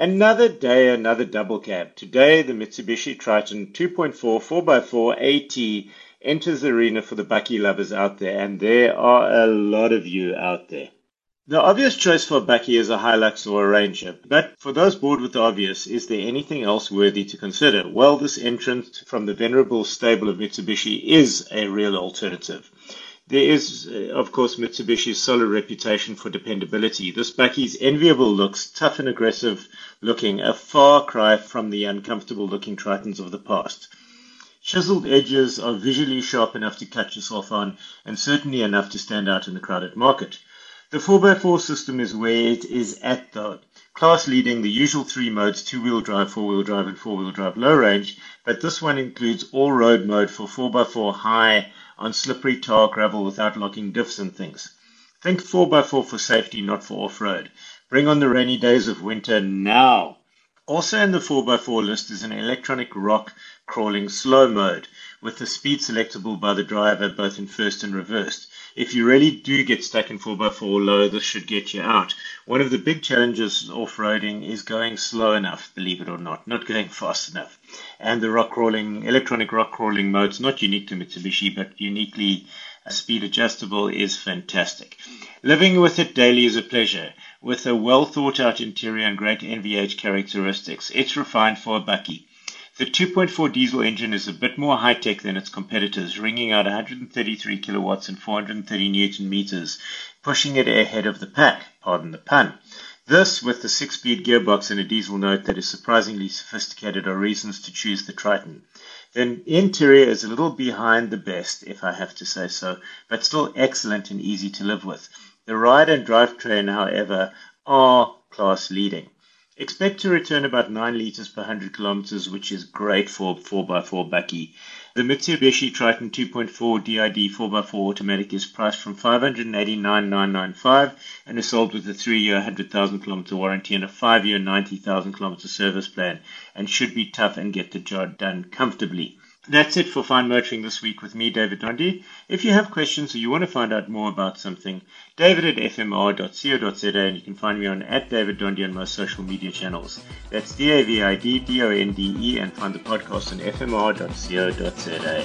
Another day, another double cab. Today, the Mitsubishi Triton 2.4 4x4 AT enters the arena for the bakkie lovers out there, and there are a lot of you out there. The obvious choice for bakkie is a Hilux or a Ranger, but for those bored with the obvious, is there anything else worthy to consider? Well, this entrant from the venerable stable of Mitsubishi is a real alternative. There is, uh, of course, Mitsubishi's solid reputation for dependability. This bakkie's enviable looks, tough and aggressive looking, a far cry from the uncomfortable looking Tritons of the past. Chiseled edges are visually sharp enough to catch yourself on, and certainly enough to stand out in the crowded market. The 4x4 system is where it is at though. Class leading the usual three modes, two-wheel drive, four-wheel drive, and four-wheel drive low range, but this one includes all road mode for 4x4 high on slippery tar gravel without locking diffs and things. Think 4x4 for safety, not for off-road. Bring on the rainy days of winter now. Also in the 4x4 list is an electronic rock crawling slow mode with the speed selectable by the driver both in first and reversed. If you really do get stuck in 4x4 low, this should get you out. One of the big challenges off-roading is going slow enough, believe it or not, not going fast enough. And the rock crawling, electronic rock crawling mode's not unique to Mitsubishi, but uniquely uh, speed adjustable is fantastic. Living with it daily is a pleasure. With a well thought out interior and great NVH characteristics, it's refined for a bakkie. The 2.4 diesel engine is a bit more high tech than its competitors, ringing out 133 kilowatts and 430 newton meters, pushing it ahead of the pack, pardon the pun. This, with the six speed gearbox and a diesel note that is surprisingly sophisticated, are reasons to choose the Triton. The interior is a little behind the best, if I have to say so, but still excellent and easy to live with. The ride and drivetrain, however, are class leading. Expect to return about 9 liters per 100 kilometers, which is great for 4x4 bakkie. The Mitsubishi Triton 2.4 DI-D 4x4 automatic is priced from 589,995 and is sold with a 3-year 100,000 kilometer warranty and a 5-year 90,000 kilometer service plan and should be tough and get the job done comfortably. That's it for Fine Motoring this week with me, David Dondi. If you have questions or you want to find out more about something, david at fmr.co.za and you can find me on at David Dondi on most social media channels. That's D-A-V-I-D-D-O-N-D-E and find the podcast on fmr.co.za.